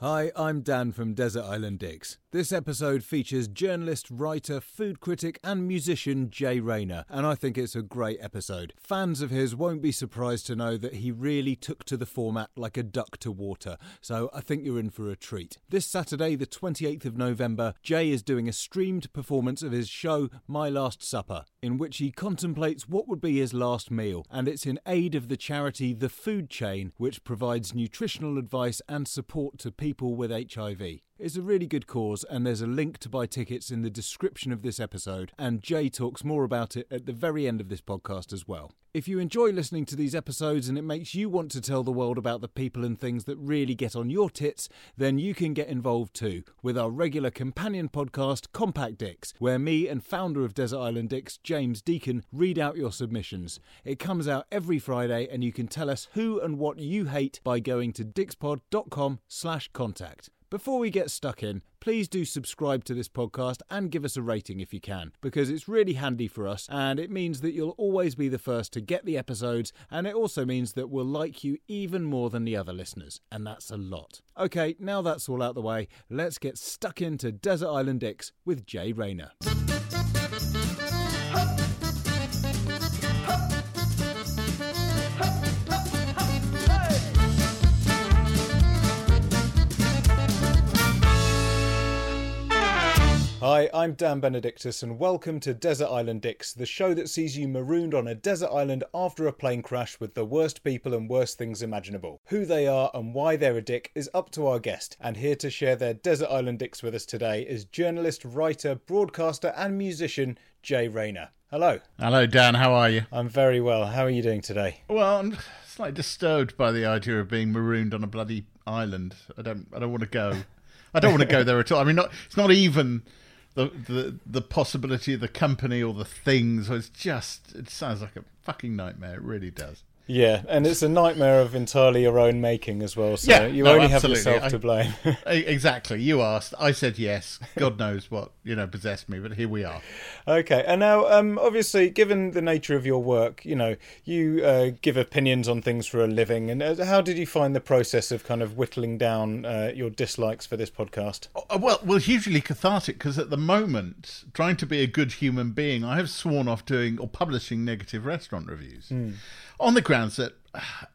Hi, I'm Dan from Desert Island Dicks. This episode features journalist, writer, food critic, and musician Jay Rayner, and I think it's a great episode. Fans of his won't be surprised to know that he really took to the format like a duck to water, so I think you're in for a treat. This Saturday, the 28th of November, Jay is doing a streamed performance of his show My Last Supper, in which he contemplates what would be his last meal, and it's in aid of the charity The Food Chain, which provides nutritional advice and support to people with HIV. It's a really good cause, and there's a link to buy tickets in the description of this episode, and Jay talks more about it at the very end of this podcast as well. If you enjoy listening to these episodes and it makes you want to tell the world about the people and things that really get on your tits, then you can get involved too with our regular companion podcast, Compact Dicks, where me and founder of Desert Island Dicks, James Deacon, read out your submissions. It comes out every Friday, and you can tell us who and what you hate by going to dixpod.com slash contact. Before we get stuck in, please do subscribe to this podcast and give us a rating if you can, because it's really handy for us and it means that you'll always be the first to get the episodes, and it also means that we'll like you even more than the other listeners, and that's a lot. Okay, now that's all out the way, let's get stuck into Desert Island Dicks with Jay Rayner. Hi, I'm Dan Benedictus, and welcome to Desert Island Dicks, the show that sees you marooned on a desert island after a plane crash with the worst people and worst things imaginable. Who they are and why they're a dick is up to our guest, and here to share their Desert Island Dicks with us today is journalist, writer, broadcaster, and musician Jay Rayner. Hello. Hello, Dan. How are you? I'm very well. How are you doing today? Well, I'm slightly disturbed by the idea of being marooned on a bloody island. I don't. I don't want to go. I don't want to go there at all. I mean, not, it's not even the, the the possibility of the company or the things. It's just. It sounds like a fucking nightmare. It really does. Yeah, and it's a nightmare of entirely your own making as well. So Yeah, you no, only absolutely. have yourself to blame. Exactly. You asked. I said yes. God knows what you know possessed me, but here we are. Okay, and now, um, obviously, given the nature of your work, you know, you uh, give opinions on things for a living. And uh, how did you find the process of kind of whittling down uh, your dislikes for this podcast? Uh, Well, well, hugely cathartic because at the moment, trying to be a good human being, I have sworn off doing or publishing negative restaurant reviews on the grounds that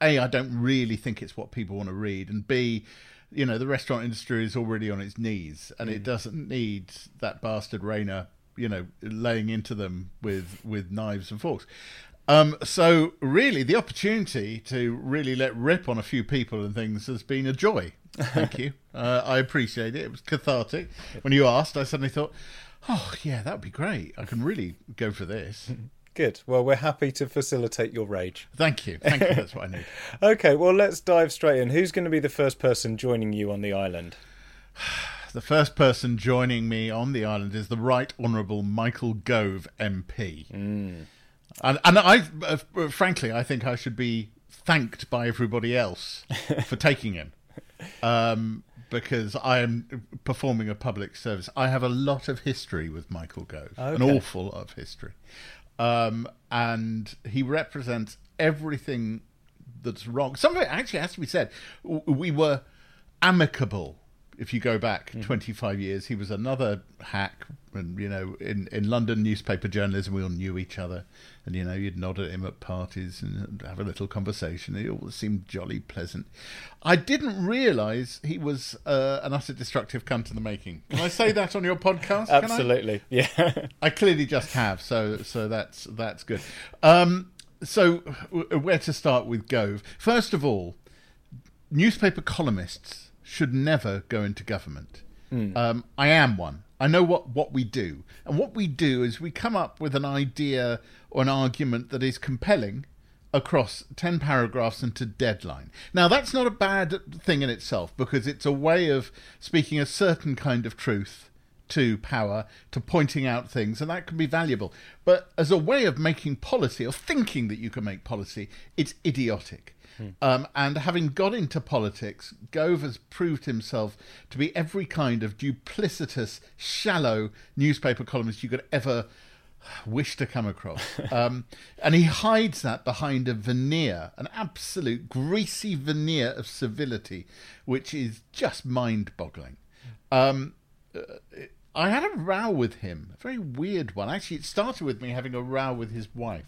a I don't really think it's what people want to read, and b you know the restaurant industry is already on its knees, and it doesn't need that bastard Rayner, you know, laying into them with with knives and forks. Um, so really, the opportunity to really let rip on a few people and things has been a joy. Thank you. Uh, I appreciate it. It was cathartic. When you asked, I suddenly thought, "Oh yeah, that would be great. I can really go for this." Good. Well, we're happy to facilitate your rage. Thank you. Thank you. That's what I need. Okay, well, let's dive straight in. Who's going to be the first person joining you on the island? The first person joining me on the island is the Right Honourable Michael Gove MP. And, and I, uh, frankly, I think I should be thanked by everybody else for taking him. Um, because I am performing a public service. I have a lot of history with Michael Gove, an awful lot of history. Um, and he represents everything that's wrong. Some of it actually has to be said. We were amicable. If you go back 25 years, he was another hack. And, you know, in, in London newspaper journalism, we all knew each other. And, you know, you'd nod at him at parties and have a little conversation. It all seemed jolly pleasant. I didn't realise he was uh, an utter destructive cunt in the making. Can I say that on your podcast? Can I? Absolutely. Yeah. I clearly just have, so so that's that's good. Um, so where to start with Gove? First of all, newspaper columnists should never go into government. Um, I am one. I know what, what we do. And what we do is we come up with an idea or an argument that is compelling across 10 paragraphs and to deadline. Now, that's not a bad thing in itself because it's a way of speaking a certain kind of truth to power, to pointing out things, and that can be valuable. But as a way of making policy or thinking that you can make policy, it's idiotic. Hmm. Um, and having got into politics, Gove has proved himself to be every kind of duplicitous, shallow newspaper columnist you could ever wish to come across. Um, and he hides that behind a veneer, an absolute greasy veneer of civility, which is just mind boggling. Um, uh, I had a row with him, a very weird one. Actually, it started with me having a row with his wife.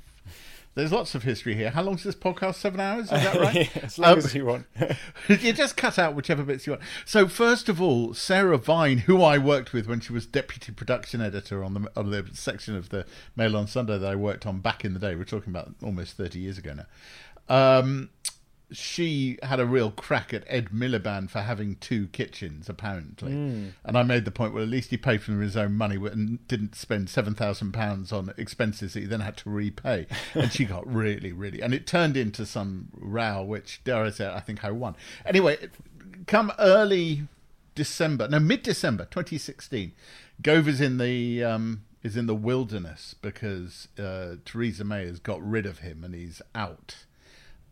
There's lots of history here. How long is this podcast? Seven hours? Is that right? yeah, as long um, as you want. you just cut out whichever bits you want. So first of all, Sarah Vine, who I worked with when she was deputy production editor on the on the section of the Mail on Sunday that I worked on back in the day. We're talking about almost thirty years ago now. Um, she had a real crack at Ed Miliband for having two kitchens, apparently. Mm. And I made the point, well, at least he paid from his own money and didn't spend £7,000 on expenses that he then had to repay. and she got really, really. And it turned into some row, which, dare I say, I think I won. Anyway, come early December, no, mid December 2016, Gove is in the. Um, is in the wilderness because uh, Theresa May has got rid of him and he's out.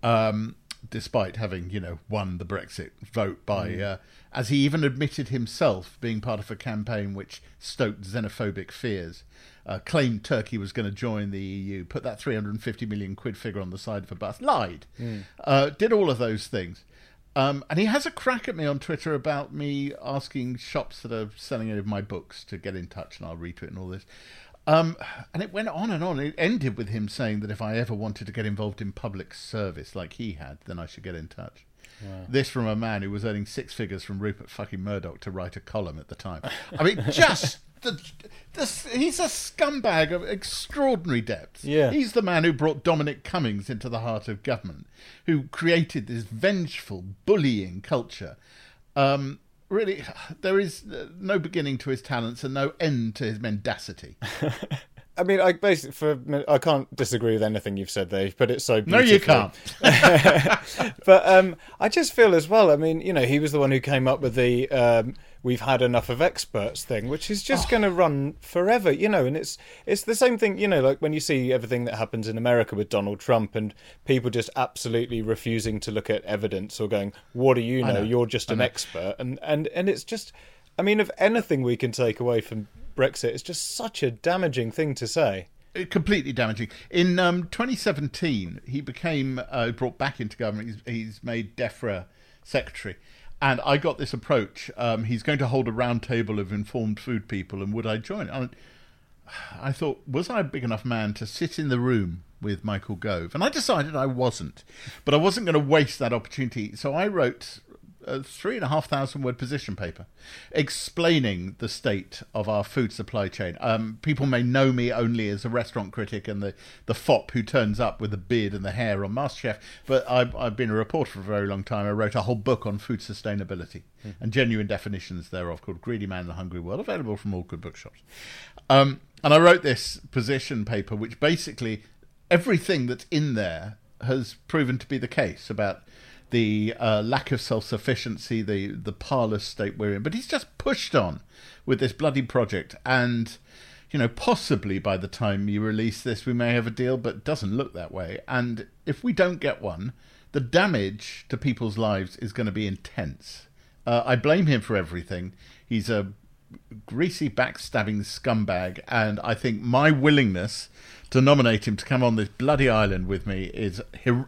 Um, despite having you know won the Brexit vote by, mm. uh, as he even admitted himself, being part of a campaign which stoked xenophobic fears, uh, claimed Turkey was going to join the EU, put that 350 million quid figure on the side of a bus, lied, mm. uh, did all of those things. Um, and he has a crack at me on Twitter about me asking shops that are selling any of my books to get in touch, and I'll retweet and all this. Um, and it went on and on. It ended with him saying that if I ever wanted to get involved in public service like he had, then I should get in touch. Wow. This from a man who was earning six figures from Rupert fucking Murdoch to write a column at the time. I mean, just the, the, he's a scumbag of extraordinary depth. Yeah. He's the man who brought Dominic Cummings into the heart of government, who created this vengeful, bullying culture. Um, really, there is no beginning to his talents and no end to his mendacity. I mean, I basically for I can't disagree with anything you've said there. But it's so beautiful. No, you can't. but um, I just feel as well. I mean, you know, he was the one who came up with the um, "we've had enough of experts" thing, which is just oh. going to run forever. You know, and it's it's the same thing. You know, like when you see everything that happens in America with Donald Trump and people just absolutely refusing to look at evidence or going, "What do you know? know. You're just an expert," and and and it's just. I mean, if anything we can take away from Brexit it's just such a damaging thing to say. Uh, completely damaging. In um, 2017, he became uh, brought back into government. He's, he's, made DEFRA secretary. And I got this approach. Um, he's going to hold a roundtable of informed food people, and would I join? I, I thought, was I a big enough man to sit in the room with Michael Gove? And I decided I wasn't. But I wasn't going to waste that opportunity. So I wrote a three and a half thousand word position paper explaining the state of our food supply chain. Um, people may know me only as a restaurant critic and the, the fop who turns up with the beard and the hair on MasterChef, but I've, I've been a reporter for a very long time. I wrote a whole book on food sustainability mm-hmm. and genuine definitions thereof called Greedy Man and the Hungry World, available from all good bookshops. Um, and I wrote this position paper, which basically everything that's in there has proven to be the case about the uh, lack of self sufficiency, the the parlous state we're in. But he's just pushed on with this bloody project, and you know, possibly by the time you release this, we may have a deal, but it doesn't look that way. And if we don't get one, the damage to people's lives is going to be intense. Uh, I blame him for everything. He's a greasy, backstabbing scumbag, and I think my willingness to nominate him to come on this bloody island with me is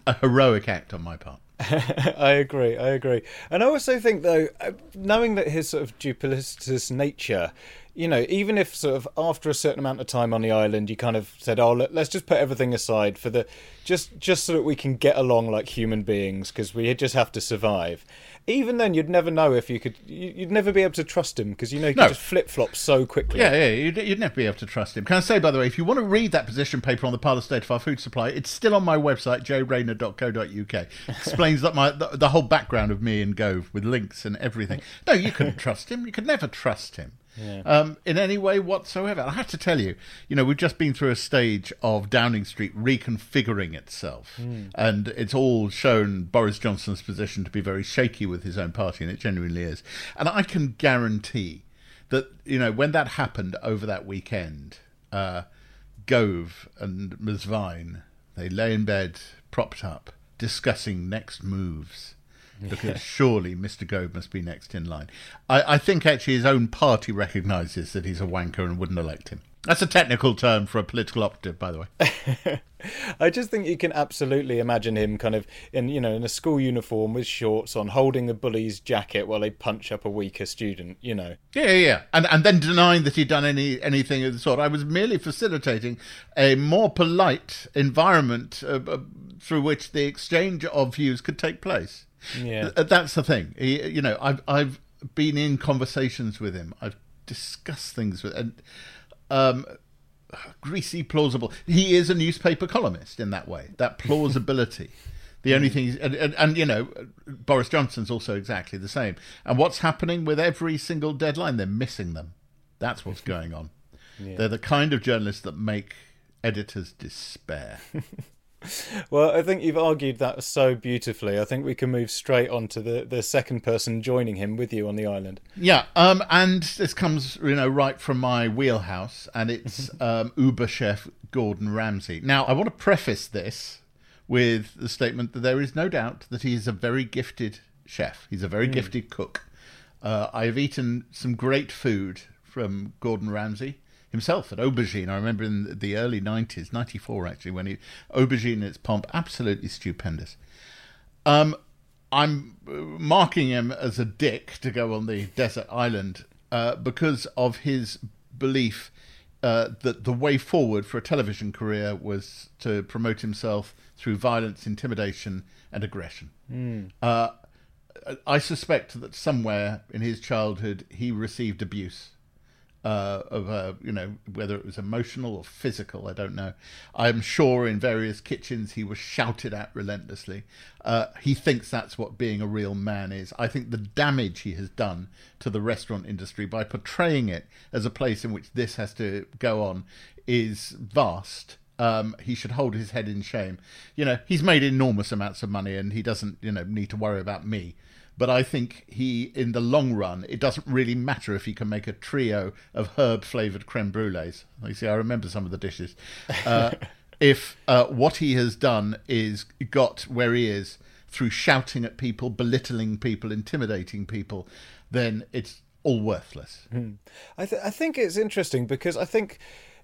a heroic act on my part. I agree. I agree. And I also think, though, uh, knowing that his sort of duplicitous nature, you know, even if sort of after a certain amount of time on the island, you kind of said, "Oh, let's just put everything aside for the just just so that we can get along like human beings because we just have to survive." Even then, you'd never know if you could. You'd never be able to trust him because you know he no. just flip flop so quickly. Yeah, yeah, you'd, you'd, never be able to trust him. Can I say, by the way, if you want to read that position paper on the parlous state of our food supply, it's still on my website, jayrayner.co.uk. Explains that my the, the whole background of me and Gove with links and everything. No, you couldn't trust him. You could never trust him. Yeah. um, in any way whatsoever. I have to tell you, you know, we've just been through a stage of Downing Street reconfiguring itself, mm. and it's all shown Boris Johnson's position to be very shaky with his own party, and it genuinely is. And I can guarantee that you know when that happened over that weekend, uh, Gove and Ms Vine they lay in bed, propped up, discussing next moves. Because surely Mr. Gove must be next in line. I, I think actually his own party recognises that he's a wanker and wouldn't elect him. That's a technical term for a political operative, by the way. I just think you can absolutely imagine him kind of in you know in a school uniform with shorts on, holding the bully's jacket while they punch up a weaker student. You know. Yeah, yeah, and and then denying that he'd done any anything of the sort. I was merely facilitating a more polite environment uh, uh, through which the exchange of views could take place. Yeah, that's the thing. He, you know, I've I've been in conversations with him. I've discussed things with and um, greasy plausible. He is a newspaper columnist in that way. That plausibility. The only thing, and, and, and, you know, Boris Johnson's also exactly the same. And what's happening with every single deadline? They're missing them. That's what's going on. Yeah. They're the kind of journalists that make editors despair. well, I think you've argued that so beautifully. I think we can move straight on to the, the second person joining him with you on the island. Yeah, um, and this comes, you know, right from my wheelhouse, and it's um, Uber chef Gordon Ramsay. Now, I want to preface this with the statement that there is no doubt that he is a very gifted chef. He's a very mm. gifted cook. Uh, I have eaten some great food from Gordon Ramsay himself at Aubergine. I remember in the early 90s, 94 actually, when he Aubergine in its pomp, absolutely stupendous. Um, I'm marking him as a dick to go on the desert island uh, because of his belief uh, that the way forward for a television career was to promote himself through violence, intimidation, and aggression. Mm. Uh, I suspect that somewhere in his childhood he received abuse uh, of uh, you know whether it was emotional or physical, I don't know. I'm sure in various kitchens he was shouted at relentlessly. Uh, he thinks that's what being a real man is. I think the damage he has done to the restaurant industry by portraying it as a place in which this has to go on is vast. Um, he should hold his head in shame. You know, he's made enormous amounts of money, and he doesn't, you know, need to worry about me. But I think he, in the long run, it doesn't really matter if he can make a trio of herb flavored creme brulees. You see, I remember some of the dishes. Uh, if uh, what he has done is got where he is through shouting at people, belittling people, intimidating people, then it's all worthless. Mm. I, th- I think it's interesting because I think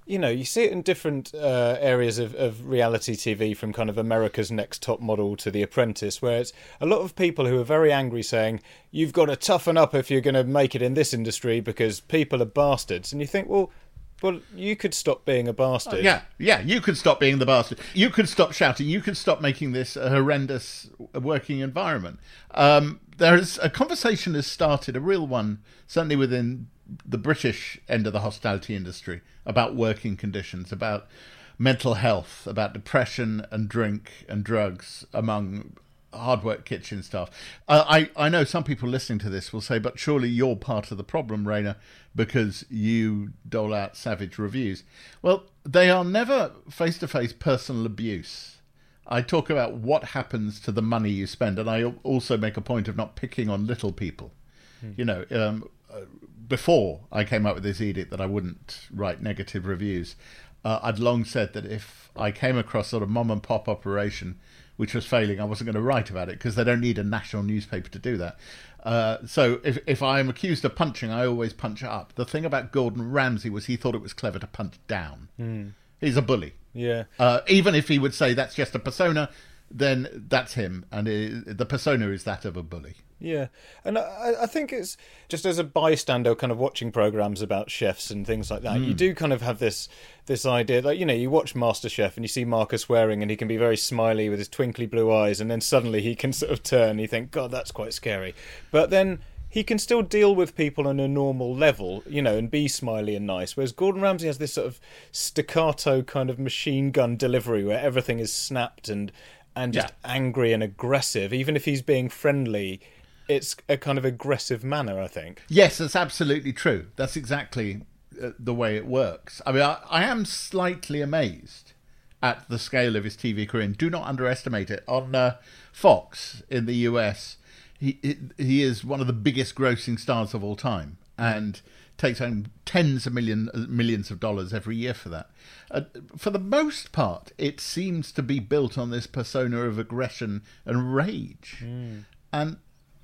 you know, you see it in different uh, areas of, of reality TV, from kind of America's Next Top Model to The Apprentice, where it's a lot of people who are very angry saying, you've got to toughen up if you're going to make it in this industry because people are bastards. And you think, well, well, you could stop being a bastard. Uh, yeah, yeah, you could stop being the bastard. You could stop shouting. You could stop making this a horrendous working environment. Um, there's a conversation has started, a real one, certainly within the British end of the hospitality industry about working conditions, about mental health, about depression and drink and drugs among hard work kitchen staff. Uh, I, I know some people listening to this will say, but surely you're part of the problem, Rayner, because you dole out savage reviews. Well, they are never face to face personal abuse. I talk about what happens to the money you spend, and I also make a point of not picking on little people. Hmm. You know, um, before I came up with this edict that I wouldn't write negative reviews, uh, I'd long said that if I came across sort of mom and pop operation which was failing, I wasn't going to write about it because they don't need a national newspaper to do that. Uh, so if if I am accused of punching, I always punch up. The thing about Gordon Ramsay was he thought it was clever to punch down. Mm. He's a bully. Yeah. Uh, even if he would say that's just a persona, then that's him, and it, the persona is that of a bully. Yeah, and I, I, think it's just as a bystander, kind of watching programs about chefs and things like that. Mm. You hmm. do kind of have this this idea, that you know, you watch MasterChef and you see Marcus Wareing, and he can be very smiley with his twinkly blue eyes, and then suddenly he can sort of turn. You think, God, that's quite scary. But then he can still deal with people on a normal level, you know, and be smiley and nice. Whereas Gordon Ramsay has this sort of staccato kind of machine gun delivery where everything is snapped and and just yeah. angry and aggressive. Even if he's being friendly, it's a kind of aggressive manner. I think. Yes, that's absolutely true. That's exactly uh, the way it works. I mean, I, I am slightly amazed at the scale of his TV career, and do not underestimate it. On uh, Fox in the US, he he is one of the biggest grossing stars of all time, and takes home tens of million millions of dollars every year for that. Uh, for the most part, it seems to be built on this persona of aggression and rage, and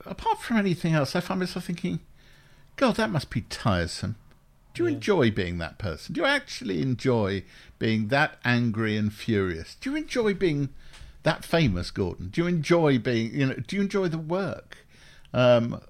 apart from anything else, I find myself thinking, God, that must be tiresome. Do you enjoy being that person? Do you actually enjoy being that angry and furious? Do you enjoy being that famous, Gordon? Do you enjoy being, you know, do you enjoy the work? Um,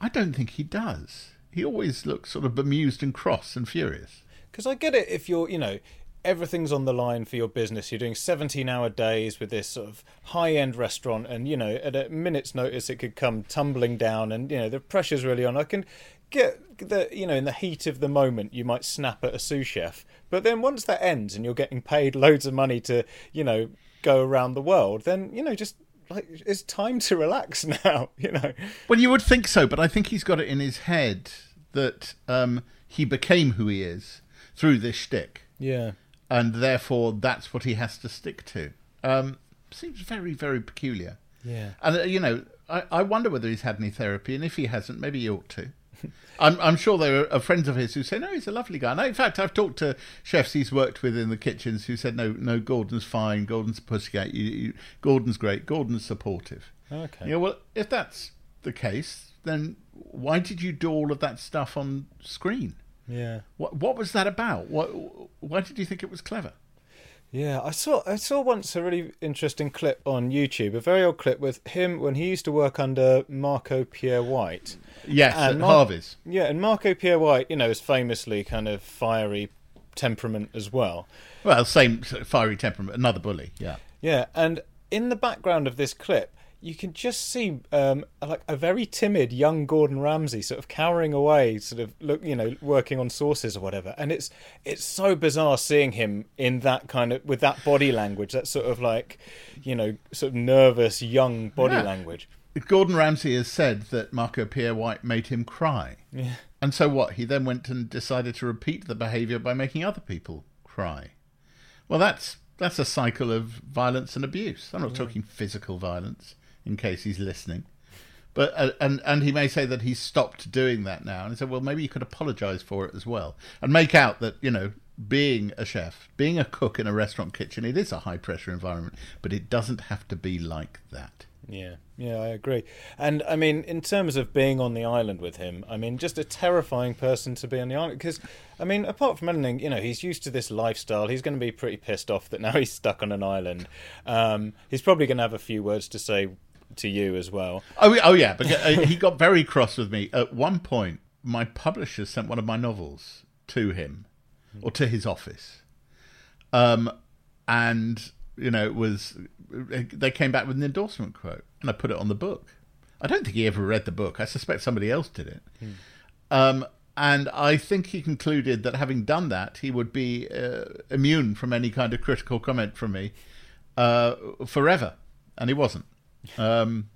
I don't think he does. He always looks sort of bemused and cross and furious. Because I get it if you're, you know, everything's on the line for your business. You're doing 17 hour days with this sort of high end restaurant, and, you know, at a minute's notice, it could come tumbling down, and, you know, the pressure's really on. I can get the, you know, in the heat of the moment, you might snap at a sous chef. But then once that ends and you're getting paid loads of money to, you know, go around the world, then, you know, just like it's time to relax now, you know. Well, you would think so, but I think he's got it in his head that um, he became who he is through this shtick. Yeah. And therefore that's what he has to stick to. Um, seems very, very peculiar. Yeah. And uh, you know, I, I wonder whether he's had any therapy, and if he hasn't, maybe he ought to. I'm, I'm sure there are friends of his who say, no, he's a lovely guy. And in fact, I've talked to chefs he's worked with in the kitchens who said, no, no, Gordon's fine. Gordon's a pussycat. You, you, Gordon's great. Gordon's supportive. Okay. Yeah, well, if that's the case, then why did you do all of that stuff on screen? Yeah. What, what was that about? What, why did you think it was clever? Yeah, I saw I saw once a really interesting clip on YouTube, a very old clip with him when he used to work under Marco Pierre White. Yes, And at Mar- Harvey's. Yeah, and Marco Pierre White, you know, is famously kind of fiery temperament as well. Well, same fiery temperament, another bully. Yeah. Yeah, and in the background of this clip, you can just see um, like a very timid young Gordon Ramsay sort of cowering away, sort of look, you know, working on sauces or whatever. And it's it's so bizarre seeing him in that kind of with that body language, that sort of like, you know, sort of nervous young body Yeah. language. Gordon Ramsay has said that Marco Pierre White made him cry. Yeah. And so what? He then went and decided to repeat the behaviour by making other people cry. Well, that's that's a cycle of violence and abuse. I'm not talking physical violence, in case he's listening. But uh, and and he may say that he's stopped doing that now, and he said, well, maybe you could apologise for it as well, and make out that you know being a chef, being a cook in a restaurant kitchen, it is a high pressure environment, but it doesn't have to be like that. Yeah, yeah, I agree. And I mean, in terms of being on the island with him, I mean, just a terrifying person to be on the island. Because, I mean, apart from anything, you know, he's used to this lifestyle. He's going to be pretty pissed off that now he's stuck on an island. Um, he's probably going to have a few words to say to you as well. Oh, yeah- oh yeah, but uh, he got very cross with me. At one point, my publisher sent one of my novels to him, or to his office, um, and you know, it was they came back with an endorsement quote, and I put it on the book. I don't think he ever read the book. I suspect somebody else did it. Um, and I think he concluded that having done that, he would be uh, immune from any kind of critical comment from me uh, forever, and he wasn't. Um,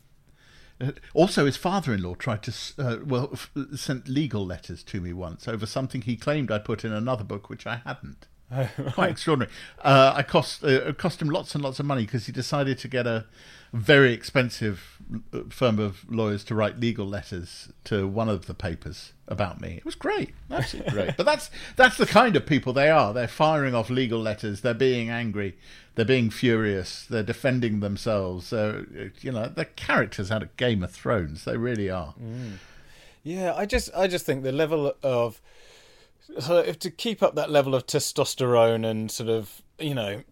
also, his father-in-law tried to uh, well f- sent legal letters to me once over something he claimed I put in another book, which I hadn't. Quite extraordinary. Uh, I cost uh, it cost him lots and lots of money because he decided to get a very expensive uh, firm of lawyers to write legal letters to one of the papers about me. It was great, absolutely great. But that's that's the kind of people they are. They're firing off legal letters. They're being angry. They're being furious. They're defending themselves. So you know, they're characters out of Game of Thrones. They really are. Yeah, I just, I just think the level of so if to keep up that level of testosterone and sort of, you know,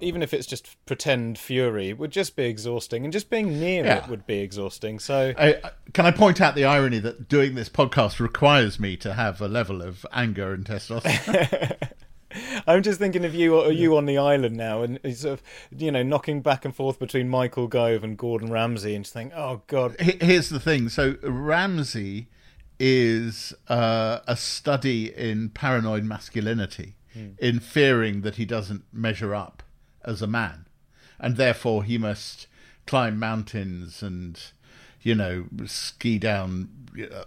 even if it's just pretend fury, would just be exhausting, and just being near Yeah. it would be exhausting. So I, I- can I point out the irony that doing this podcast requires me to have a level of anger and testosterone? I'm just thinking of you, are you on the island now, and sort of, you know, knocking back and forth between Michael Gove and Gordon Ramsay, and just think, oh god, Here's the thing. So Ramsay is uh, a study in paranoid masculinity, in fearing that he doesn't measure up as a man, and therefore he must climb mountains and you know, ski down uh,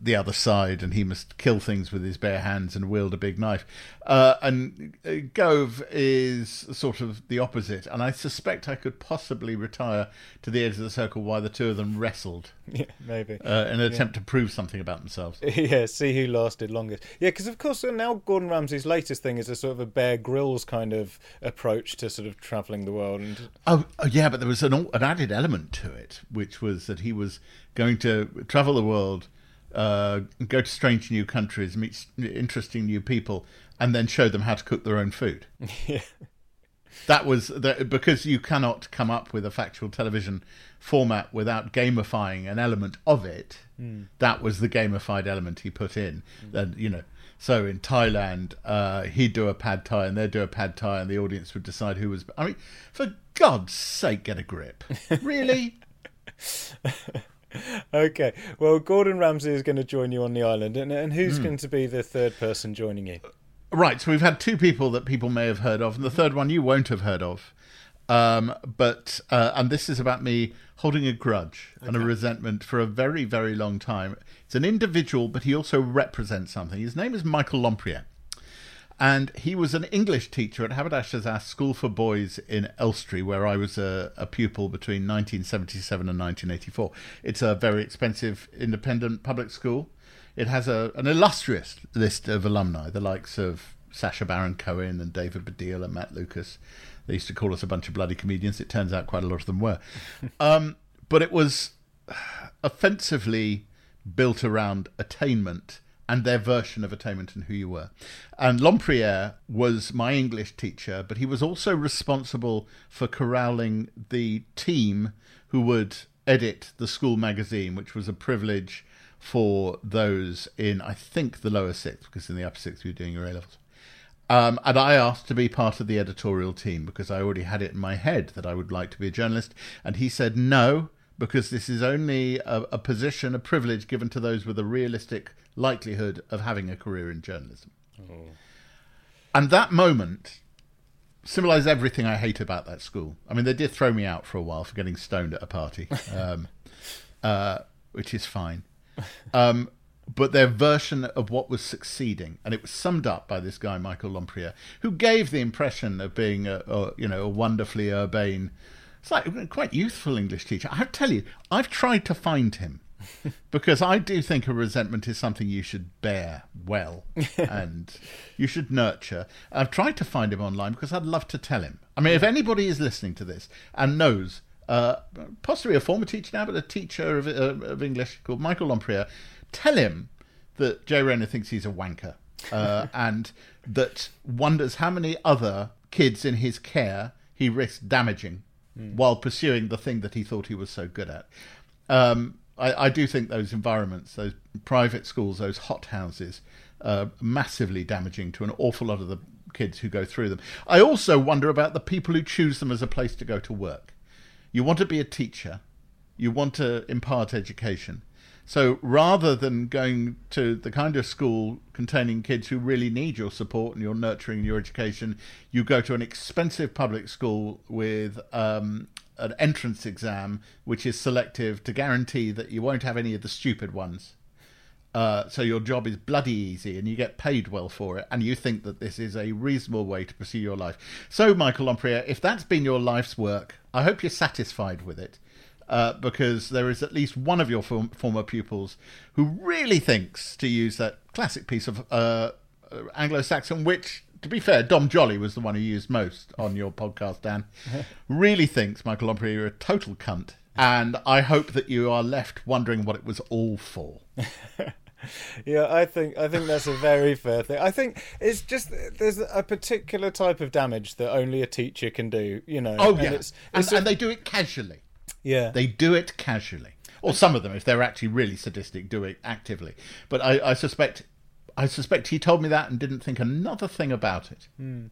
the other side, and he must kill things with his bare hands and wield a big knife. Uh, and uh, Gove is sort of the opposite, and I suspect I could possibly retire to the edge of the circle while the two of them wrestled Yeah, maybe. uh, in an attempt to prove something about themselves. yeah, see who lasted longest. Yeah, because of course now Gordon Ramsay's latest thing is a sort of a Bear Grylls kind of approach to sort of travelling the world. And Oh, oh yeah, but there was an, an added element to it, which was that he was going to travel the world, uh, go to strange new countries, meet interesting new people, and then show them how to cook their own food. yeah, That was the, because you cannot come up with a factual television format without gamifying an element of it. That was the gamified element he put in. And you know, so in Thailand, uh, he'd do a pad thai and they'd do a pad thai, and the audience would decide who was. I mean, for God's sake, get a grip! Really? okay. Well, Gordon Ramsay is going to join you on the island, and, and who's going to be the third person joining you? Right, so we've had two people that people may have heard of, and the third one you won't have heard of. Um, but uh, and this is about me holding a grudge and a resentment for a very, very long time. It's an individual, but he also represents something. His name is Michael Lompriere, and he was an English teacher at Haberdashers' School for Boys in Elstree, where I was a, a pupil between 1977 and 1984. It's a very expensive independent public school. It has a, an illustrious list of alumni, the likes of Sacha Baron Cohen and David Baddiel and Matt Lucas. They used to call us a bunch of bloody comedians. It turns out quite a lot of them were. um, but it was offensively built around attainment and their version of attainment and who you were. And Lompriere was my English teacher, but he was also responsible for corralling the team who would edit the school magazine, which was a privilege for those in, I think, the lower sixth, because in the upper sixth you were doing your A levels. Um, and I asked to be part of the editorial team because I already had it in my head that I would like to be a journalist. And he said no, because this is only a, a position, a privilege given to those with a realistic likelihood of having a career in journalism. And that moment symbolized everything I hate about that school. I mean, they did throw me out for a while for getting stoned at a party, um, uh, which is fine. Um, but their version of what was succeeding, and it was summed up by this guy Michael Lompriere, who gave the impression of being a, a you know a wonderfully urbane, it's like quite youthful English teacher. I tell you, I've tried to find him because I do think a resentment is something you should bear well and you should nurture. I've tried to find him online because I'd love to tell him. I mean, if anybody is listening to this and knows, uh, possibly a former teacher now, but a teacher of, uh, of English called Michael Lompriere, tell him that Jay Rayner thinks he's a wanker uh, and that wonders how many other kids in his care he risks damaging while pursuing the thing that he thought he was so good at. Um, I, I do think those environments, those private schools, those hot houses, are massively damaging to an awful lot of the kids who go through them. I also wonder about the people who choose them as a place to go to work. You want to be a teacher, you want to impart education. So rather than going to the kind of school containing kids who really need your support and your nurturing and your education, you go to an expensive public school with um, an entrance exam, which is selective to guarantee that you won't have any of the stupid ones. Uh, so your job is bloody easy and you get paid well for it, and you think that this is a reasonable way to pursue your life. So, Michael Lompriere, if that's been your life's work, I hope you're satisfied with it. Uh, because there is at least one of your form- former pupils who really thinks, to use that classic piece of uh, uh, Anglo-Saxon, which, to be fair, Dom Jolly was the one who used most on your podcast, Dan, really thinks, Michael Lompriere, you're a total cunt. And I hope that you are left wondering what it was all for. Yeah, I think I think that's a very fair thing. I think it's just there's a particular type of damage that only a teacher can do. You know. Oh, and yeah. It's, and, a- and they do it casually. Yeah. They do it casually. Or some of them, if they're actually really sadistic, do it actively. But I, I suspect. I suspect he told me that and didn't think another thing about it,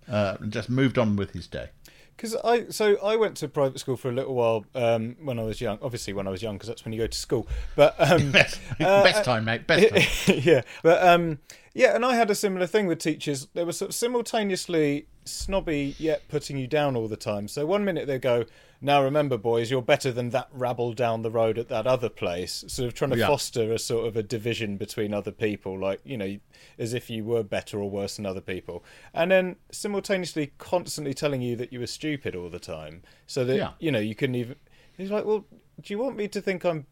uh, and just moved on with his day. Because I so I went to private school for a little while um, when I was young. Obviously, when I was young, because that's when you go to school. But um, Best, uh, best time, mate. Best time. yeah, but um, Yeah, and I had a similar thing with teachers. They were sort of simultaneously snobby yet putting you down all the time. So one minute they go, "Now remember, boys, you're better than that rabble down the road at that other place." Sort of trying to Yeah. foster a sort of a division between other people, like you know, as if you were better or worse than other people, and then simultaneously constantly telling you that you were stupid all the time, so that Yeah. you know you couldn't even. He's like, "Well, do you want me to think I'm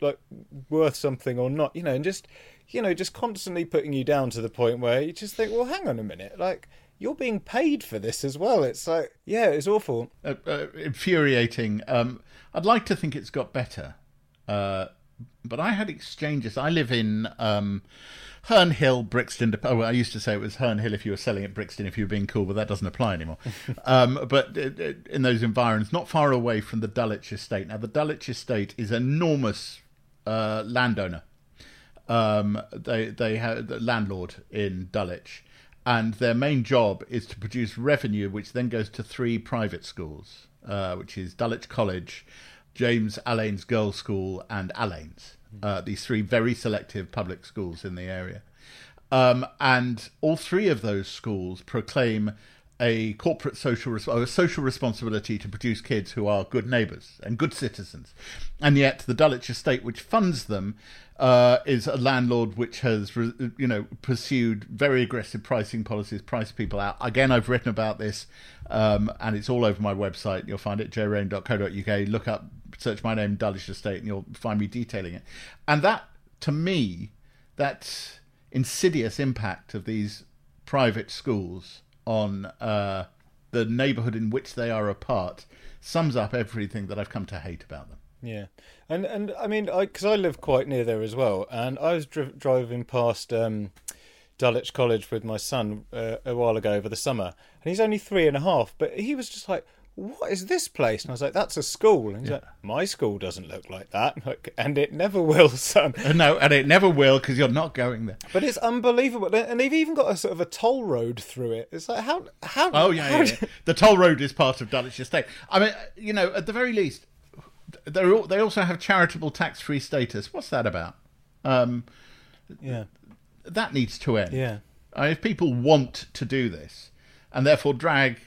like worth something or not?" You know, and just you know, just constantly putting you down to the point where you just think, "Well, hang on a minute, like." You're being paid for this as well. It's like, yeah, it's awful. uh, uh, infuriating. Um, I'd like to think it's got better, uh, but I had exchanges. I live in um, Herne Hill, Brixton. Oh, well, I used to say it was Herne Hill if you were selling at Brixton if you were being cool, but that doesn't apply anymore. um, but uh, uh, in those environs, not far away from the Dulwich Estate. Now, the Dulwich Estate is enormous uh, landowner. Um, they they have the landlord in Dulwich, and their main job is to produce revenue, which then goes to three private schools, uh, which is Dulwich College, James Allen's Girls' School, and Alleyn's. Uh, these three very selective public schools in the area, um, and all three of those schools proclaim a corporate social res- a social responsibility to produce kids who are good neighbours and good citizens, and yet the Dulwich Estate, which funds them, uh, is a landlord which has you know pursued very aggressive pricing policies, priced people out. Again, I've written about this, um, and it's all over my website. You'll find it jayrayner.co.uk. Look up, search my name, Dulwich Estate, and you'll find me detailing it. And that, to me, that insidious impact of these private schools on uh, the neighbourhood in which they are a part sums up everything that I've come to hate about them. Yeah, and and I mean, I because I live quite near there as well, and I was dri- driving past um, Dulwich College with my son uh, a while ago over the summer, and he's only three and a half, but he was just like. What is this place? And I was like, "That's a school." And he's like, "My school doesn't look like that, like, and it never will, son." Uh, No, and it never will because you're not going there. But it's unbelievable, and they've even got a sort of a toll road through it. It's like how how Oh yeah, how yeah, yeah. the toll road is part of Dulwich Estate. I mean, you know, at the very least, they they also have charitable tax-free status. What's that about? Um, yeah that needs to end. yeah Uh, if people want to do this, and therefore drag,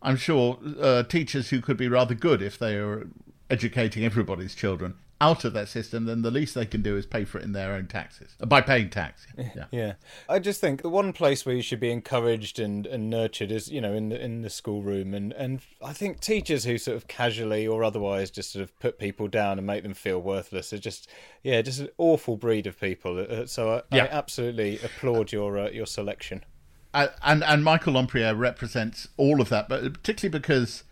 I'm sure, uh, teachers who could be rather good if they are educating everybody's children out of that system, then the least they can do is pay for it in their own taxes uh, by paying tax. Yeah. Yeah, I just think the one place where you should be encouraged and, and nurtured is you know in the in the schoolroom, and and I think teachers who sort of casually or otherwise just sort of put people down and make them feel worthless are just yeah just an awful breed of people. Uh, So I, I Yeah. absolutely applaud your uh, your selection. Uh, and and Michael Lompriere represents all of that, but particularly because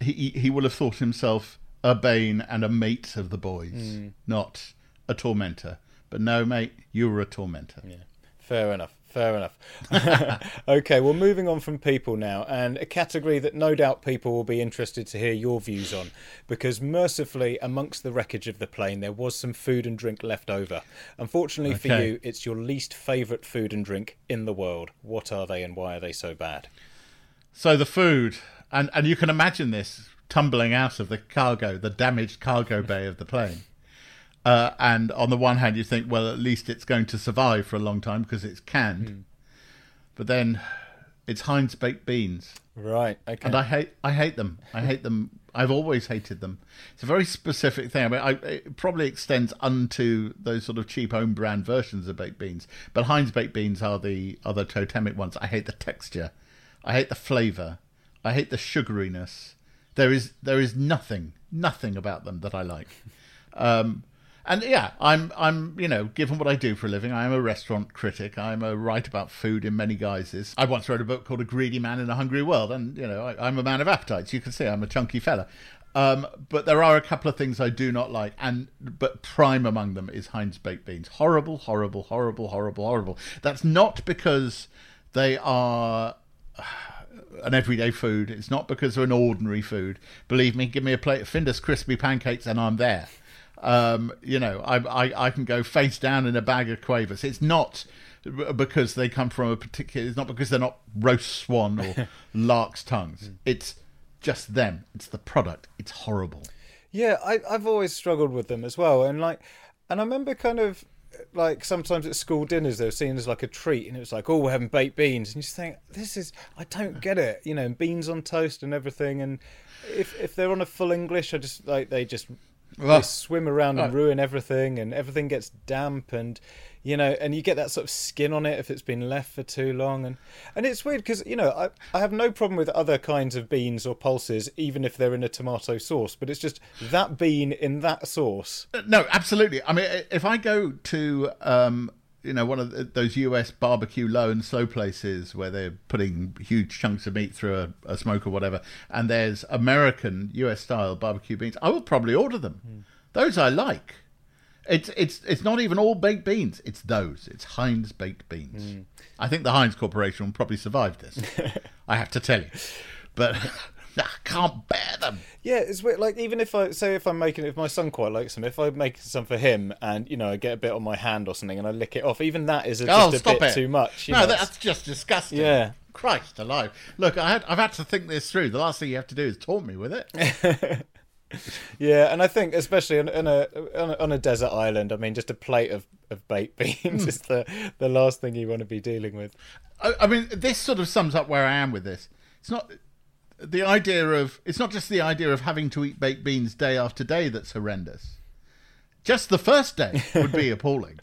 he he will have thought himself a bane and a mate of the boys, hmm. not a tormentor. But no, mate, you were a tormentor. Yeah, fair enough. Fair enough. okay, well, moving on from people now, and a category that no doubt people will be interested to hear your views on, because mercifully, amongst the wreckage of the plane, there was some food and drink left over. Unfortunately for you, it's your least favourite food and drink in the world. What are they and why are they so bad? So the food, and and you can imagine this tumbling out of the cargo, the damaged cargo bay of the plane. Uh, and on the one hand, you think, well, at least it's going to survive for a long time because it's canned. But then, it's Heinz baked beans, Right, okay. and I hate I hate them. I hate them. I've always hated them. It's a very specific thing. I mean, I, it probably extends unto those sort of cheap own brand versions of baked beans. But Heinz baked beans are the the totemic ones. I hate the texture. I hate the flavour. I hate the sugariness. There is there is nothing nothing about them that I like. Um, and yeah, I'm I'm you know given what I do for a living, I am a restaurant critic. I'm a write about food in many guises. I once wrote a book called A Greedy Man in a Hungry World, and you know I, I'm a man of appetites. You can see I'm a chunky fella. Um, but there are a couple of things I do not like, and but prime among them is Heinz baked beans. Horrible, horrible, horrible, horrible, horrible. That's not because they are an everyday food. It's not because they're an ordinary food. Believe me, give me a plate of Findus crispy pancakes and I'm there. Um, you know, I, I I can go face down in a bag of quavers. It's not because they come from a particular. It's not because they're not roast swan or lark's tongues. It's just them. It's the product. It's horrible. Yeah, I, I've always struggled with them as well, and like, and I remember kind of like sometimes at school dinners they were seen as like a treat, and it was like, oh, we're having baked beans, and you just think this is I don't get it, you know, and beans on toast and everything, and if if they're on a full English, I just like they just they swim around and ruin everything, and everything gets damp, and you know, and you get that sort of skin on it if it's been left for too long, and and it's weird because you know I I have no problem with other kinds of beans or pulses, even if they're in a tomato sauce, but it's just that bean in that sauce. No, absolutely. I mean, if I go to um, you know one of those US barbecue low and slow places where they're putting huge chunks of meat through a, a smoke or whatever, and there's American US style barbecue beans, I will probably order them. Those I like. It's it's it's not even all baked beans. It's those. It's Heinz baked beans. Hmm. I think the Heinz Corporation will probably survive this. I have to tell you, but I can't bear them. Yeah, it's weird. Like even if I say if I'm making if my son quite likes them, if I make some for him and you know I get a bit on my hand or something and I lick it off, even that is a, oh, just oh, a bit it! too much. No, know, that's just disgusting. Yeah. Christ alive! Look, I had, I've had to think this through. The last thing you have to do is taunt me with it. Yeah, and I think especially on, on a on a on a desert island, I mean, just a plate of, of baked beans Hmm. is the the last thing you want to be dealing with. I, I mean, this sort of sums up where I am with this. It's not the idea of. It's not just the idea of having to eat baked beans day after day that's horrendous. Just the first day would be appalling.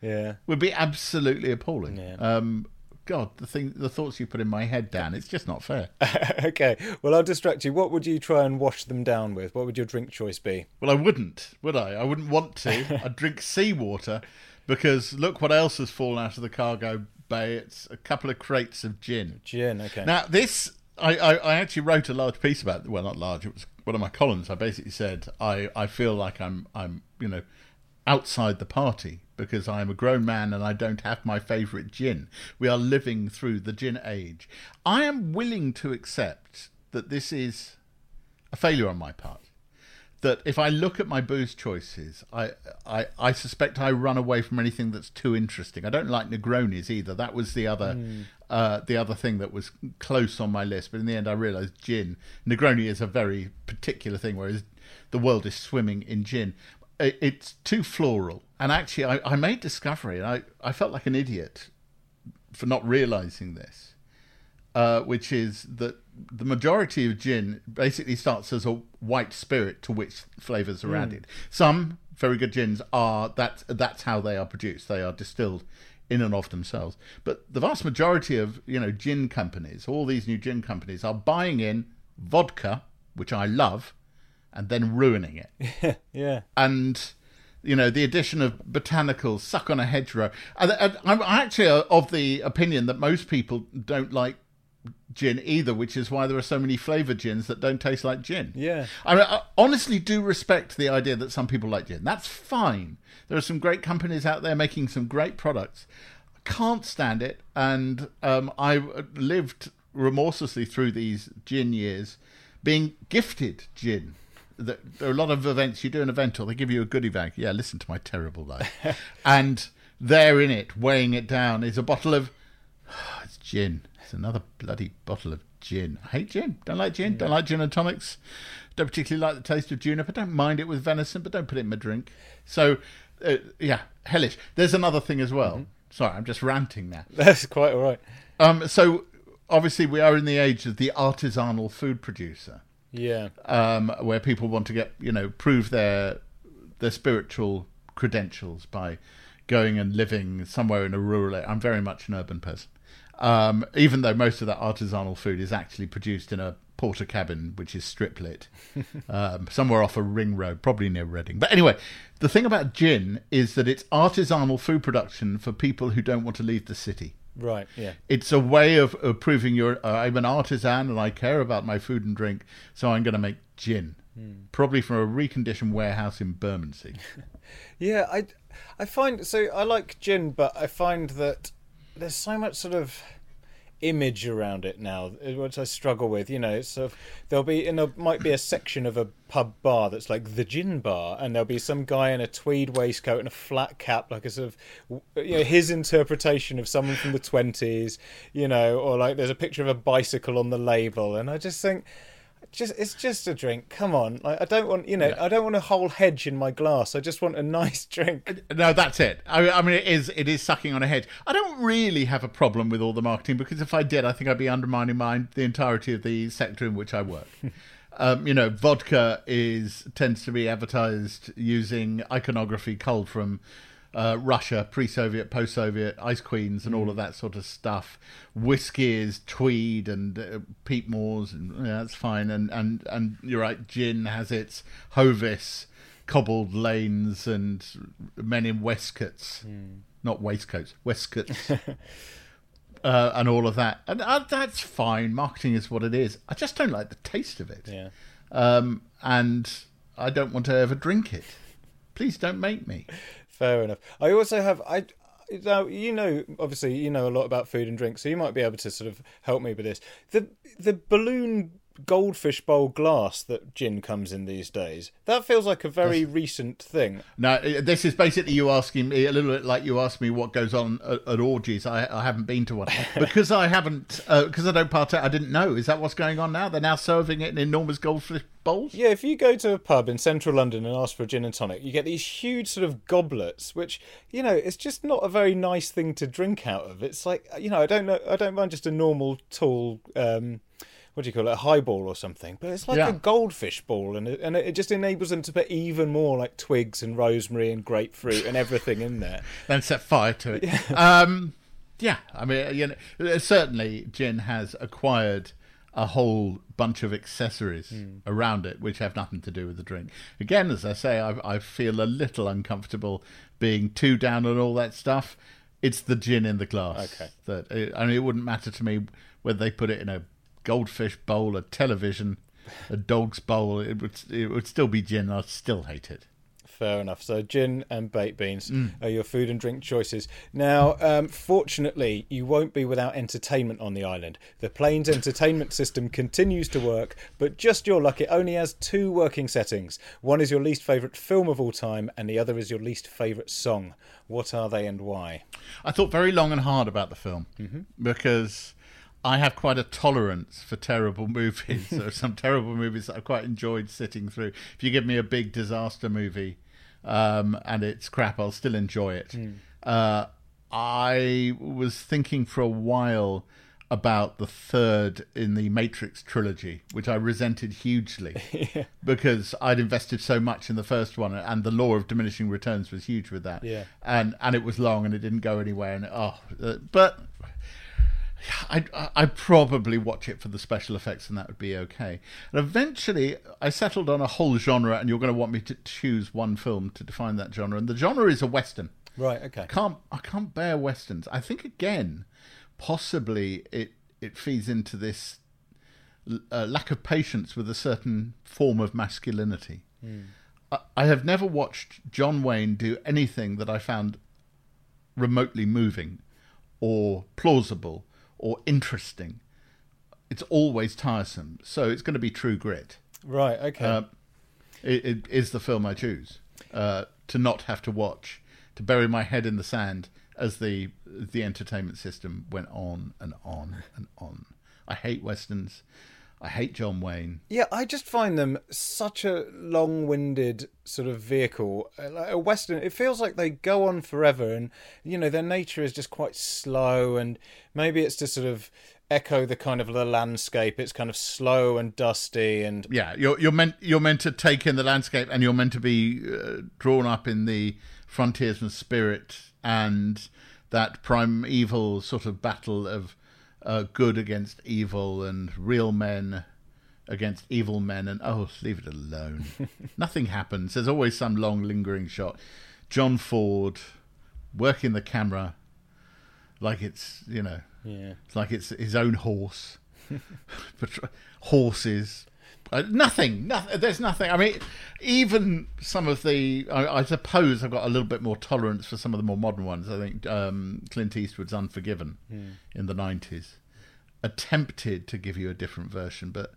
Yeah, Would be absolutely appalling. Yeah. Um, God, the thing, the thoughts you put in my head, Dan, it's just not fair. okay. Well, I'll distract you. What would you try and wash them down with? What would your drink choice be? Well, I wouldn't, would I? I wouldn't want to. I'd drink seawater because look what else has fallen out of the cargo bay. It's a couple of crates of gin. Gin. Okay. Now, this, I, I, I actually wrote a large piece about. Well, not large. It was one of my columns. I basically said I, I feel like I'm, I'm, you know, outside the party because I am a grown man and I don't have my favourite gin. We are living through the gin age. I am willing to accept that this is a failure on my part. That if I look at my booze choices, I, I I suspect I run away from anything that's too interesting. I don't like Negronis either. That was the other uh, the other thing that was close on my list. But in the end, I realised gin Negroni is a very particular thing, whereas the world is swimming in gin. It's too floral, and actually, I, I made discovery, and I, I felt like an idiot for not realising this uh, which is that the majority of gin basically starts as a white spirit to which flavors are added. Some very good gins are that that's how they are produced. They are distilled in and of themselves. But the vast majority of you know gin companies, all these new gin companies, are buying in vodka, which I love, and then ruining it yeah. and you know the addition of botanicals suck on a hedgerow. And, and i'm actually of the opinion that most people don't like gin either which is why there are so many flavored gins that don't taste like gin. Yeah. I, mean, I honestly do respect the idea that some people like gin. That's fine. There are some great companies out there making some great products. I can't stand it. And um, i've lived remorselessly through these gin years being gifted gin there there are a lot of events you do an event or they give you a goodie bag yeah listen to my terrible life. And there in it weighing it down is a bottle of it's gin. It's another bloody bottle of gin. I hate gin. Don't like gin. Don't like gin and tonics. Don't particularly like the taste of juniper. Don't mind it with venison but don't put it in my drink. So uh, yeah hellish. There's another thing as well. Sorry i'm just ranting now. That's quite all right. um, so obviously we are in the age of the artisanal food producer Yeah. um, where people want to get you know prove their their spiritual credentials by going and living somewhere in a rural area. I'm very much an urban person, um, even though most of that artisanal food is actually produced in a Portakabin, which is strip lit, um, somewhere off a ring road, probably near Reading. But anyway, the thing about gin is that it's artisanal food production for people who don't want to leave the city Right. Yeah. it's a way of, of proving you're uh, I'm an artisan and I care about my food and drink, so I'm going to make gin, probably from a reconditioned warehouse in Bermondsey. Yeah, I, I find so I like gin, but I find that there's so much sort of image around it now, uh, which I struggle with. You know, so there'll be in a might be a section of a pub bar that's like the gin bar, and there'll be some guy in a tweed waistcoat and a flat cap, like a sort of you know his interpretation of someone from the twenties. You know, or like there's a picture of a bicycle on the label, and I just think just it's just a drink. Come on, like, I don't want you know I don't want a whole hedge in my glass. I just want a nice drink. No, that's it. I, I mean, it is it is sucking on a hedge. I don't really have a problem with all the marketing because if I did, I think I'd be undermining my the entirety of the sector in which I work. um, you know, vodka is tends to be advertised using iconography culled from uh, Russia, pre-Soviet, post-Soviet, ice queens, and all of that sort of stuff. Whiskey is tweed and uh, peat moors, and yeah, that's fine. And and and you're right, gin has its Hovis, cobbled lanes, and men in waistcoats, not waistcoats, waistcoats. Uh, and all of that, and uh, that's fine. Marketing is what it is. I just don't like the taste of it, Yeah. um, and I don't want to ever drink it. Please don't make me. Fair enough. I also have I now you know obviously you know a lot about food and drink, so you might be able to sort of help me with this. The the balloon goldfish bowl glass that gin comes in these days. That feels like a very recent thing. No, uh, this is basically you asking me a little bit like you asked me what goes on at, at orgies. I, I haven't been to one because I haven't because I don't partake. I didn't know. Is that what's going on now? They're now serving it in enormous goldfish bowls. Yeah, if you go to a pub in central London and ask for a gin and tonic, you get these huge sort of goblets, which you know it's just not a very nice thing to drink out of. It's like you know I don't know I don't mind just a normal tall. Um, what do you call it? A highball or something, but it's like Yeah. a goldfish ball, and it, and it just enables them to put even more like twigs and rosemary and grapefruit and everything in there. Then set fire to it. Um, yeah, I mean, you know, uh, certainly gin has acquired a whole bunch of accessories hmm. around it, which have nothing to do with the drink. Again, as I say, I, I feel a little uncomfortable being too down on all that stuff. It's the gin in the glass. Okay. That it, I mean, it wouldn't matter to me whether they put it in a goldfish bowl, a television, a dog's bowl. It would it would still be gin. I'd still hate it. Fair enough. So gin and baked beans are your food and drink choices. Now, um, fortunately, you won't be without entertainment on the island. The plane's entertainment system continues to work, but just your luck, it only has two working settings. One is your least favourite film of all time, and the other is your least favourite song. What are they and why? I thought very long and hard about the film because I have quite a tolerance for terrible movies. there are some terrible movies that I quite enjoyed sitting through. If you give me a big disaster movie um, and it's crap, I'll still enjoy it. Uh, I was thinking for a while about the third in the Matrix trilogy, which I resented hugely because I'd invested so much in the first one, and the law of diminishing returns was huge with that. Yeah. and and it was long, and it didn't go anywhere. And oh, uh, but I I probably watch it for the special effects, and that would be okay. And eventually, I settled on a whole genre, and you're going to want me to choose one film to define that genre, and the genre is a western. Right, okay. Can't I can't bear westerns. I think again, possibly it it feeds into this uh, lack of patience with a certain form of masculinity. I, I have never watched John Wayne do anything that I found remotely moving, or plausible, or interesting. It's always tiresome. So it's going to be True Grit. Right, okay. Uh, it, it is the film I choose uh, to not have to watch, to bury my head in the sand as the the entertainment system went on and on and on. I hate westerns. I hate John Wayne. Yeah, I just find them such a long-winded sort of vehicle. Uh, Like a western, it feels like they go on forever, and you know their nature is just quite slow. And maybe it's to sort of echo the kind of the landscape. It's kind of slow and dusty, and Yeah, you're you're meant you're meant to take in the landscape, and you're meant to be uh, drawn up in the frontiersman spirit and that primeval sort of battle of uh, good against evil and real men against evil men, and oh, leave it alone. Nothing happens. There's always some long lingering shot. John Ford working the camera like it's you know yeah, it's like it's his own horse. Horses. Uh, nothing. Nothing. There's nothing. I mean, even some of the. I, I suppose I've got a little bit more tolerance for some of the more modern ones. I think um, Clint Eastwood's Unforgiven in the 90s attempted to give you a different version, but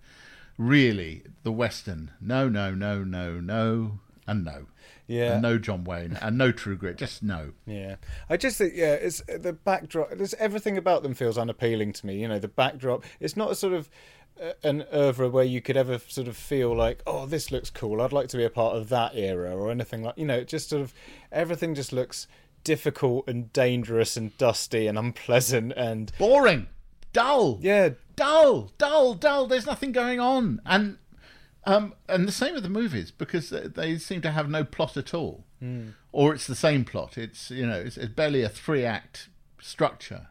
really, the Western. No, no, no, no, no, and no. yeah. And no John Wayne, and no True Grit. Just no. Yeah, I just think yeah, it's the backdrop. There's everything about them feels unappealing to me. You know, the backdrop. It's not a sort of an oeuvre where you could ever sort of feel like, oh, this looks cool. I'd like to be a part of that era or anything like. You know, it just sort of everything just looks difficult and dangerous and dusty and unpleasant and Boring, dull. yeah, dull, dull, dull. There's nothing going on, and um, and the same with the movies because they- seem to have no plot at all, or it's the same plot. It's you know it's, it's barely a three act structure,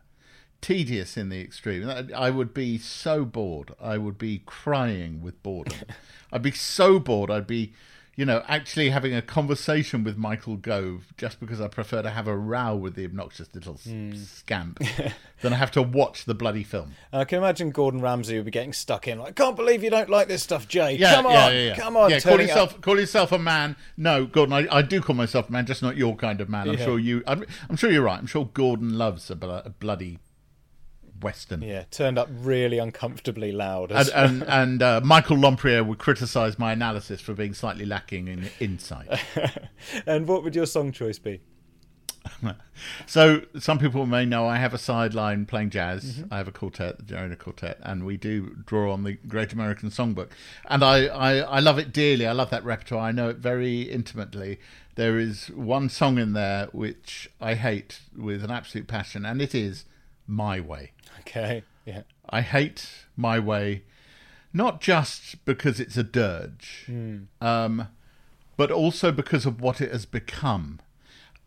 tedious in the extreme. I- would be so bored. I would be crying with boredom. I'd be so bored. I'd be. You know, actually having a conversation with Michael Gove just because I prefer to have a row with the obnoxious little s- hmm. scamp than I have to watch the bloody film. I can imagine Gordon Ramsay would be getting stuck in like, can't believe you don't like this stuff, Jay. Yeah, come on, yeah, yeah, yeah. come on, Yeah, call yourself up. call yourself a man. No, Gordon, I, I do call myself a man, just not your kind of man. I'm sure you. I'm, I'm sure you're right. I'm sure Gordon loves a, bl- a bloody western. Yeah, turned up really uncomfortably loud. And As, and, and uh, Michael Lompriere would criticise my analysis for being slightly lacking in insight. and what would your song choice be? So some people may know I have a sideline playing jazz. Mm-hmm. I have a quartet, the Jay Rayner Quartet, and we do draw on the Great American Songbook. And I, I, I love it dearly. I love that repertoire. I know it very intimately. There is one song in there which I hate with an absolute passion, and it is My Way. Okay, yeah. I hate My Way, not just because it's a dirge, um, but also because of what it has become.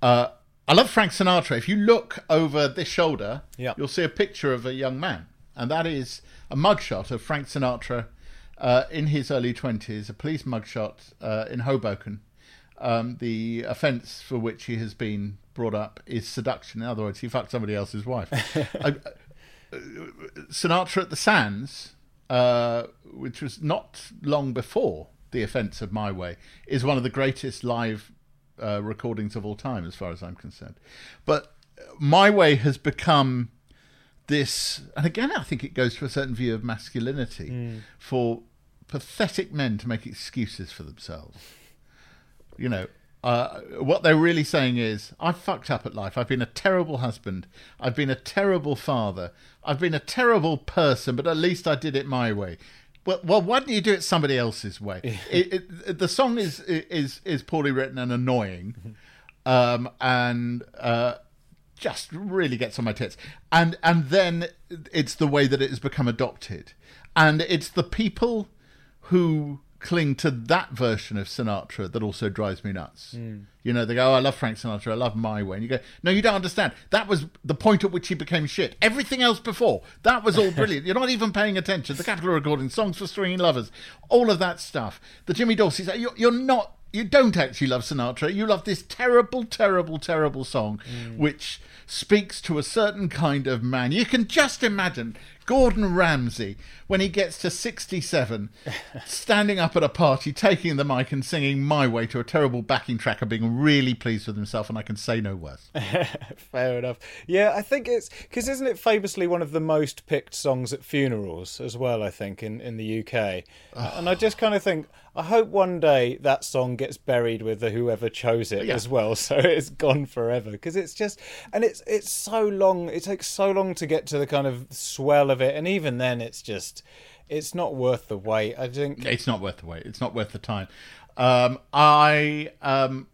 Uh, I love Frank Sinatra. If you look over this shoulder, Yeah. you'll see a picture of a young man, and that is a mugshot of Frank Sinatra uh, in his early twenties, a police mugshot uh, in Hoboken. Um, the offence for which he has been brought up is seduction. In other words, he fucked somebody else's wife. I, Sinatra at the Sands, uh, which was not long before the offence of My Way, is one of the greatest live uh, recordings of all time, as far as I'm concerned. But My Way has become this, and again, I think it goes to a certain view of masculinity for pathetic men to make excuses for themselves you know, uh, what they're really saying is, I've fucked up at life. I've been a terrible husband. I've been a terrible father. I've been a terrible person, but at least I did it my way. Well, well why don't you do it somebody else's way? it, it, the song is is is poorly written and annoying, um, and uh, just really gets on my tits. And and then it's the way that it has become adopted, and it's the people who cling to that version of Sinatra that also drives me nuts. Hmm. You know, they go, oh, I love Frank Sinatra, I love My Way. And you go, no, you don't understand. That was the point at which he became shit. Everything else before, that was all brilliant. You're not even paying attention. The Capitol Recording, Songs for Swingin' Lovers, all of that stuff. The Jimmy Dorsey, uh, you're, you're not, you don't actually love Sinatra. You love this terrible, terrible, terrible song, hmm. which speaks to a certain kind of man. You can just imagine Gordon Ramsay when he gets to 67, standing up at a party, taking the mic and singing My Way to a terrible backing track and being really pleased with himself, and I can say no worse. Fair enough. Yeah, I think it's because isn't it famously one of the most picked songs at funerals as well? I think in in the UK, ah. and I just kind of think I hope one day that song gets buried with the whoever chose it Yeah. as well, so it's gone forever. Because it's just and it's it's so long. It takes so long to get to the kind of swell of it, and even then, it's just it's not worth the wait. I think. It's not worth the wait. It's not worth the time. Um, I um,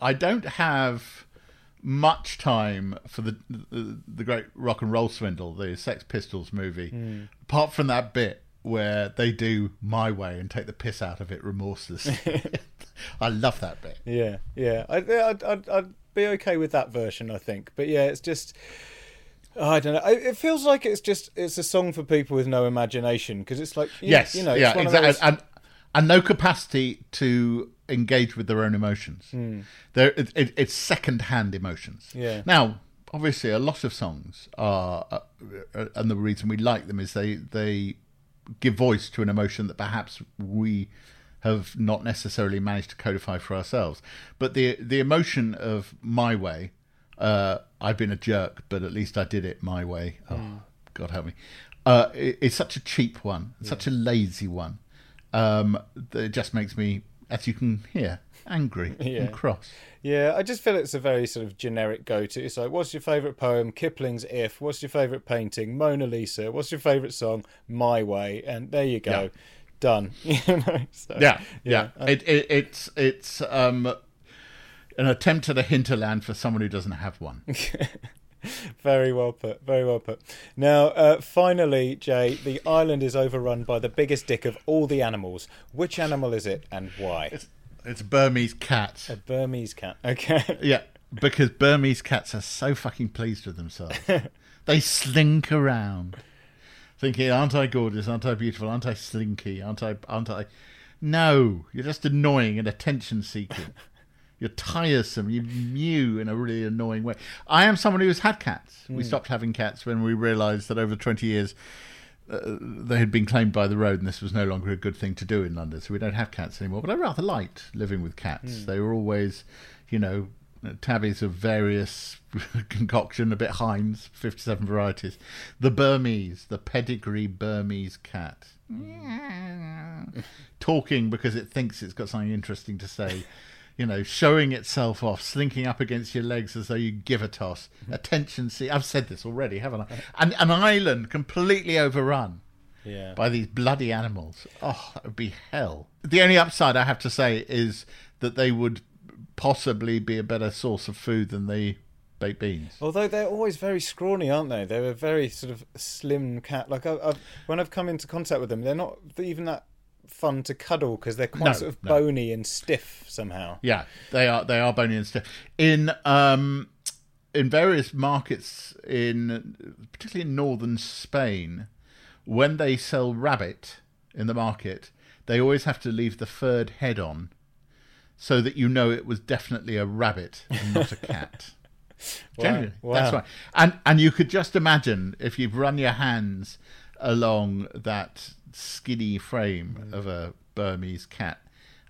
I don't have much time for the, the the great rock and roll swindle, the Sex Pistols movie, apart from that bit where they do my way and take the piss out of it remorselessly. I love that bit. Yeah, yeah. I, I'd, I'd, I'd be okay with that version, I think. But yeah, it's just. I don't know. It feels like it's just it's a song for people with no imagination because it's like you, Yes, you know, yeah, it's one exactly, of those, and and no capacity to engage with their own emotions. Hmm. There, it, it, it's second-hand emotions. Yeah. Now, obviously, a lot of songs are, uh, uh, and the reason we like them is they they give voice to an emotion that perhaps we have not necessarily managed to codify for ourselves. But the the emotion of my way, uh, I've been a jerk, but at least I did it my way. Oh, God help me! Uh, it, it's such a cheap one, such a lazy one. Um, that it just makes me as you can hear, angry Yeah. and cross. Yeah, I just feel it's a very sort of generic go-to. It's like, what's your favourite poem? Kipling's If. What's your favourite painting? Mona Lisa. What's your favourite song? My Way. And there you go, Yeah. done. you know, so, Yeah, yeah. uh, It, it, it's it's um, an attempt at a hinterland for someone who doesn't have one. Very well put. Very well put. Now, uh, finally, Jay, the island is overrun by the biggest dick of all the animals. Which animal is it, and why? It's, it's Burmese cats. A Burmese cat. Okay. Yeah, because Burmese cats are so fucking pleased with themselves. they slink around, thinking, "Aren't I gorgeous? Aren't I beautiful? Aren't I slinky? Aren't I? Aren't I?" No, you're just annoying and attention seeking. You're tiresome. You mew in a really annoying way. I am someone who has had cats. We mm. stopped having cats when we realised that over 20 years uh, they had been claimed by the road, and this was no longer a good thing to do in London. So we don't have cats anymore. But I rather liked living with cats. Mm. They were always, you know, tabbies of various concoction, a bit Heinz, 57 varieties. The Burmese, the pedigree Burmese cat. Mm. Talking because it thinks it's got something interesting to say. You know, showing itself off, slinking up against your legs as though you give a toss. Mm-hmm. Attention, see, I've said this already, haven't I? And an island completely overrun Yeah. by these bloody animals. Oh, that would be hell. The only upside I have to say is that they would possibly be a better source of food than the baked beans. Although they're always very scrawny, aren't they? They're a very sort of slim cat. Like I, I've, when I've come into contact with them, they're not even that fun to cuddle because they're quite No, sort of no. bony and stiff somehow. Yeah, they are they are bony and stiff. In um in various markets in particularly in northern Spain, when they sell rabbit in the market, they always have to leave the furred head on so that you know it was definitely a rabbit and not a cat. Generally, Wow. that's right. And and you could just imagine if you've run your hands along that skinny frame mm. of a Burmese cat,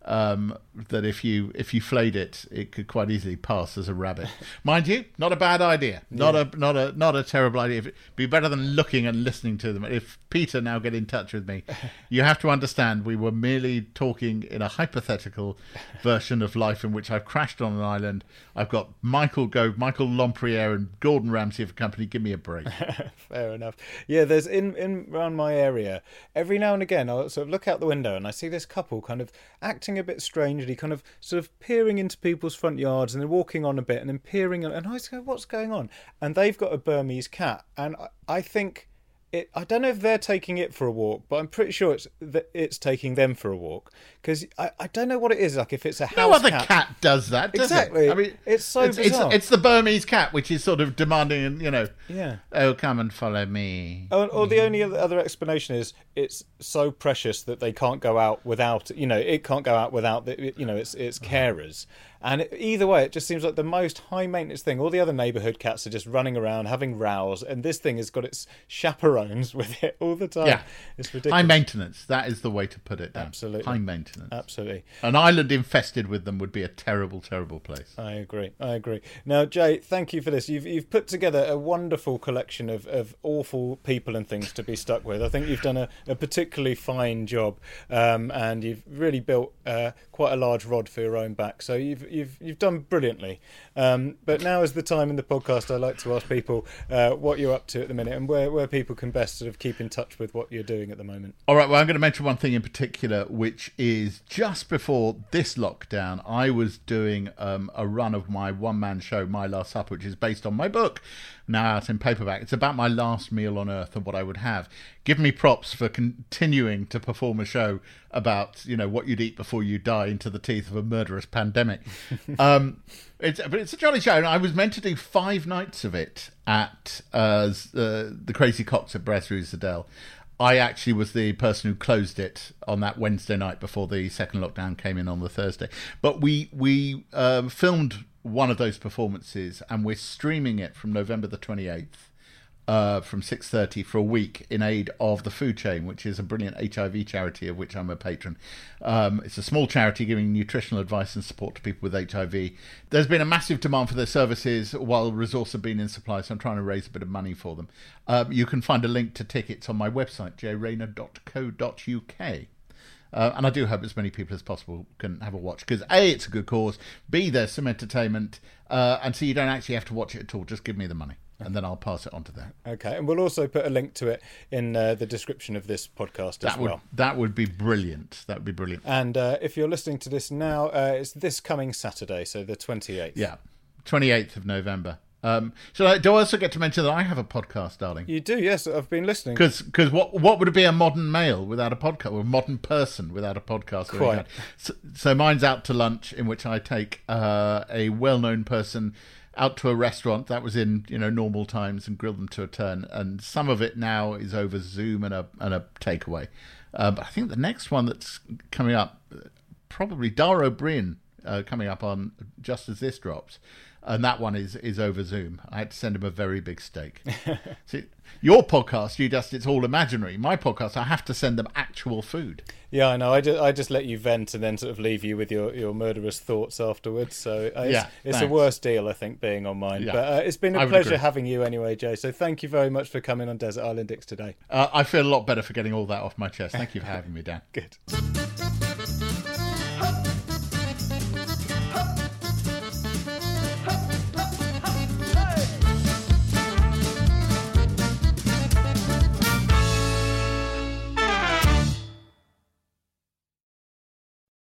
um, that if you if you flayed it, it could quite easily pass as a rabbit. Mind you, not a bad idea. Not a not a not a terrible idea. It'd be better than looking and listening to them. If PETA now get in touch with me, you have to understand we were merely talking in a hypothetical version of life in which I've crashed on an island. I've got Michael Gove, Michael Lompriere, and Gordon Ramsay for company. Give me a break. Fair enough. Yeah, there's in in around my area. Every now and again, I'll sort of look out the window and I see this couple kind of acting a bit strangely, kind of sort of peering into people's front yards and then walking on a bit and then peering. And I go, "What's going on?" And they've got a Burmese cat, and I, I think. It, I don't know if they're taking it for a walk, but I'm pretty sure it's it's taking them for a walk because I, I don't know what it is like. If it's a house No other cat, cat. does that, does Exactly. it? I mean, It's so it's, it's, it's the Burmese cat, which is sort of demanding, you know, Yeah. oh, come and follow me. Oh, or, or the mm. only other- explanation is it's so precious that they can't go out without you know it can't go out without the, you know its its uh-huh. carers. And it, either way, it just seems like the most high maintenance thing. All the other neighbourhood cats are just running around having rows, and this thing has got its chaperones with it all the time. Yeah. it's ridiculous. High maintenance. That is the way to put it. Down. Absolutely. High maintenance. Absolutely. An island infested with them would be a terrible, terrible place. I agree. I agree. Now, Jay, thank you for this. You've you've put together a wonderful collection of, of awful people and things to be stuck with. I think you've done a, a particularly fine job, um, and you've really built uh, quite a large rod for your own back. So you've you've you've done brilliantly. Um, but now is the time in the podcast I like to ask people uh, what you're up to at the minute and where, where people can best sort of keep in touch with what you're doing at the moment. All right, well, I'm going to mention one thing in particular, which is just before this lockdown, I was doing um, a run of my one man show, My Last Supper, which is based on my book, now out in paperback. It's about my last meal on earth and what I would have. Give me props for continuing to perform a show about, you know, what you'd eat before you die into the teeth of a murderous pandemic. um, it's, but it's a jolly show, and I was meant to do five nights of it at uh, uh, the Crazy Coqs at Brasserie Zédel. I actually was the person who closed it on that Wednesday night before the second lockdown came in on the Thursday. But we we um, filmed one of those performances, and we're streaming it from November the twenty eighth. Uh, from 6.30 for a week in aid of the food chain which is a brilliant hiv charity of which i'm a patron. Um, it's a small charity giving nutritional advice and support to people with hiv there's been a massive demand for their services while resources have been in supply so i'm trying to raise a bit of money for them. Um, you can find a link to tickets on my website jayrayner.co.uk Uh, and I do hope as many people as possible can have a watch because A, it's a good cause, B, there's some entertainment, uh, and so you don't actually have to watch it at all. Just give me the money and then I'll pass it on to them. Okay, and we'll also put a link to it in uh, the description of this podcast that as would, well. That would be brilliant. That would be brilliant. And uh, if you're listening to this now, uh, it's this coming Saturday, so the 28th. Yeah, 28th of November. Um, so I, do I also get to mention that I have a podcast, darling? You do, yes. I've been listening. Because what what would it be a modern male without a podcast, or a modern person without a podcast? Quite. So, so mine's out to lunch, in which I take uh, a well known person out to a restaurant that was in you know normal times and grill them to a turn. And some of it now is over Zoom and a and a takeaway. Uh, but I think the next one that's coming up, probably Dara Ó Briain uh, coming up on just as this drops. And that one is, is over Zoom. I had to send him a very big steak. See, your podcast, you just it's all imaginary. My podcast, I have to send them actual food. Yeah, I know. I just, I just let you vent and then sort of leave you with your, your murderous thoughts afterwards. So uh, it's, Yeah, it's a worse deal, I think, being on mine. Yeah. But uh, it's been a pleasure having you anyway, Joe. So thank you very much for coming on Desert Island Dicks today. Uh, I feel a lot better for getting all that off my chest. Thank you for having me, Dan. Good.